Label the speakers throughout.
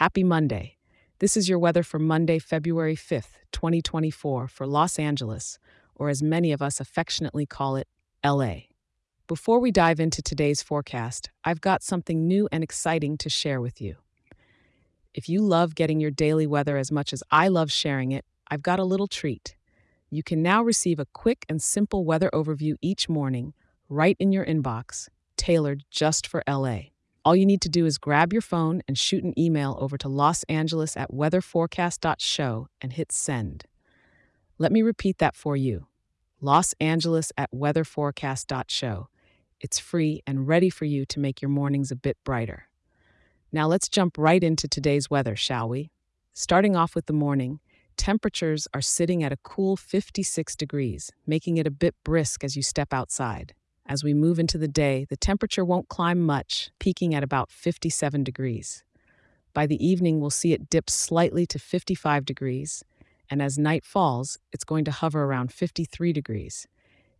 Speaker 1: Happy Monday. This is your weather for Monday, February 5th, 2024, for Los Angeles, or as many of us affectionately call it, LA. Before we dive into today's forecast, I've got something new and exciting to share with you. If you love getting your daily weather as much as I love sharing it, I've got a little treat. You can now receive a quick and simple weather overview each morning right in your inbox, tailored just for LA. All you need to do is grab your phone and shoot an email over to Los Angeles at weatherforecast.show and hit send. Let me repeat that for you Los Angeles at weatherforecast.show. It's free and ready for you to make your mornings a bit brighter. Now let's jump right into today's weather, shall we? Starting off with the morning, temperatures are sitting at a cool 56 degrees, making it a bit brisk as you step outside. As we move into the day, the temperature won't climb much, peaking at about 57 degrees. By the evening, we'll see it dip slightly to 55 degrees, and as night falls, it's going to hover around 53 degrees.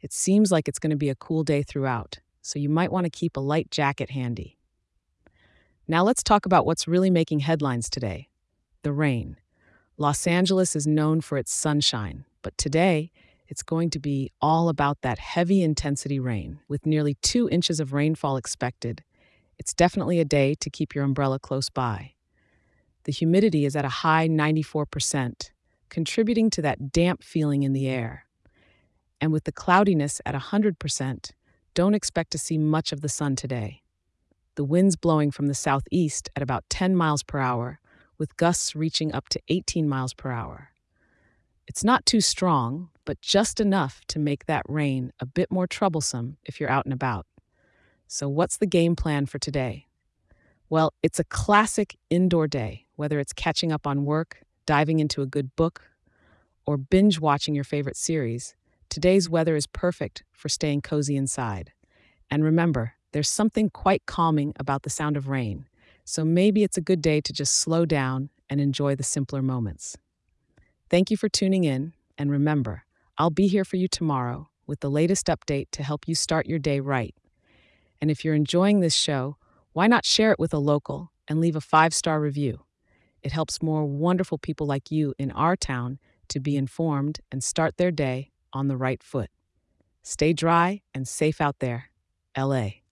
Speaker 1: It seems like it's going to be a cool day throughout, so you might want to keep a light jacket handy. Now let's talk about what's really making headlines today the rain. Los Angeles is known for its sunshine, but today, it's going to be all about that heavy intensity rain, with nearly two inches of rainfall expected. It's definitely a day to keep your umbrella close by. The humidity is at a high 94%, contributing to that damp feeling in the air. And with the cloudiness at 100%, don't expect to see much of the sun today. The winds blowing from the southeast at about 10 miles per hour, with gusts reaching up to 18 miles per hour. It's not too strong, but just enough to make that rain a bit more troublesome if you're out and about. So, what's the game plan for today? Well, it's a classic indoor day, whether it's catching up on work, diving into a good book, or binge watching your favorite series. Today's weather is perfect for staying cozy inside. And remember, there's something quite calming about the sound of rain, so maybe it's a good day to just slow down and enjoy the simpler moments. Thank you for tuning in, and remember, I'll be here for you tomorrow with the latest update to help you start your day right. And if you're enjoying this show, why not share it with a local and leave a five star review? It helps more wonderful people like you in our town to be informed and start their day on the right foot. Stay dry and safe out there, LA.